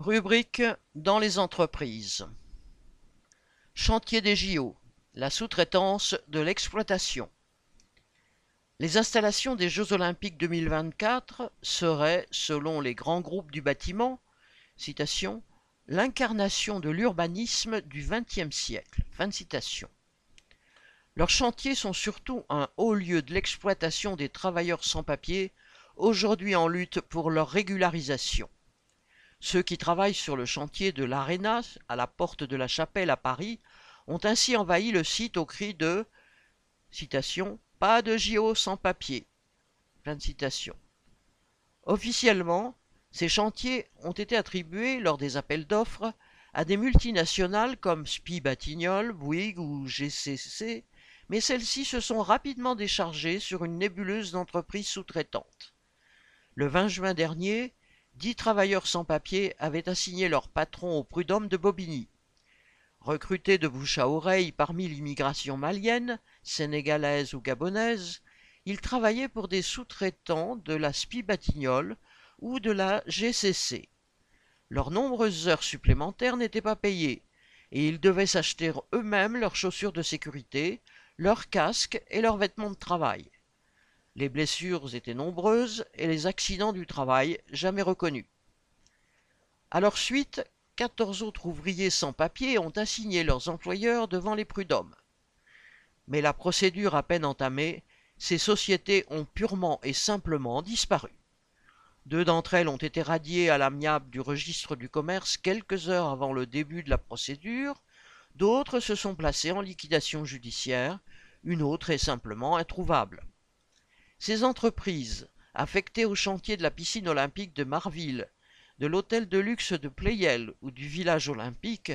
Rubrique dans les entreprises. Chantier des JO. La sous-traitance de l'exploitation. Les installations des Jeux olympiques 2024 seraient, selon les grands groupes du bâtiment, l'incarnation de l'urbanisme du XXe siècle. Leurs chantiers sont surtout un haut lieu de l'exploitation des travailleurs sans papier, aujourd'hui en lutte pour leur régularisation. Ceux qui travaillent sur le chantier de l'Arena, à la porte de la Chapelle à Paris, ont ainsi envahi le site au cri de Pas de JO sans papier. Officiellement, ces chantiers ont été attribués lors des appels d'offres à des multinationales comme SPI Batignolles, Bouygues ou GCC, mais celles-ci se sont rapidement déchargées sur une nébuleuse d'entreprises sous-traitantes. Le 20 juin dernier, dix travailleurs sans papier avaient assigné leur patron au prud'homme de Bobigny. Recrutés de bouche à oreille parmi l'immigration malienne, sénégalaise ou gabonaise, ils travaillaient pour des sous-traitants de la SPI Batignolles ou de la GCC. Leurs nombreuses heures supplémentaires n'étaient pas payées, et ils devaient s'acheter eux-mêmes leurs chaussures de sécurité, leurs casques et leurs vêtements de travail. Les blessures étaient nombreuses et les accidents du travail jamais reconnus. À leur suite, quatorze autres ouvriers sans papier ont assigné leurs employeurs devant les prud'hommes. Mais la procédure à peine entamée, ces sociétés ont purement et simplement disparu. Deux d'entre elles ont été radiées à l'amiable du registre du commerce quelques heures avant le début de la procédure, d'autres se sont placées en liquidation judiciaire, une autre est simplement introuvable. Ces entreprises, affectées au chantier de la piscine olympique de Marville, de l'hôtel de luxe de Pleyel ou du village olympique,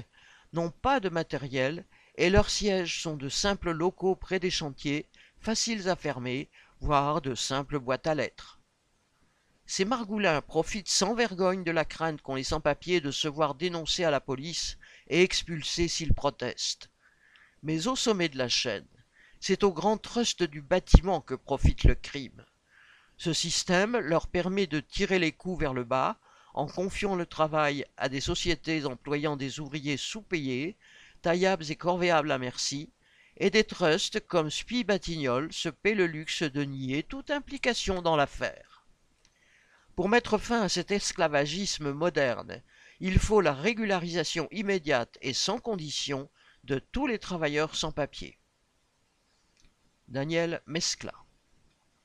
n'ont pas de matériel et leurs sièges sont de simples locaux près des chantiers, faciles à fermer, voire de simples boîtes à lettres. Ces margoulins profitent sans vergogne de la crainte qu'ont les sans-papiers de se voir dénoncés à la police et expulsés s'ils protestent. Mais au sommet de la chaîne, c'est au grand trust du bâtiment que profite le crime. Ce système leur permet de tirer les coûts vers le bas en confiant le travail à des sociétés employant des ouvriers sous-payés, taillables et corvéables à merci, et des trusts comme Spi Batignolles se paient le luxe de nier toute implication dans l'affaire. Pour mettre fin à cet esclavagisme moderne, il faut la régularisation immédiate et sans condition de tous les travailleurs sans papier. Daniel Mescla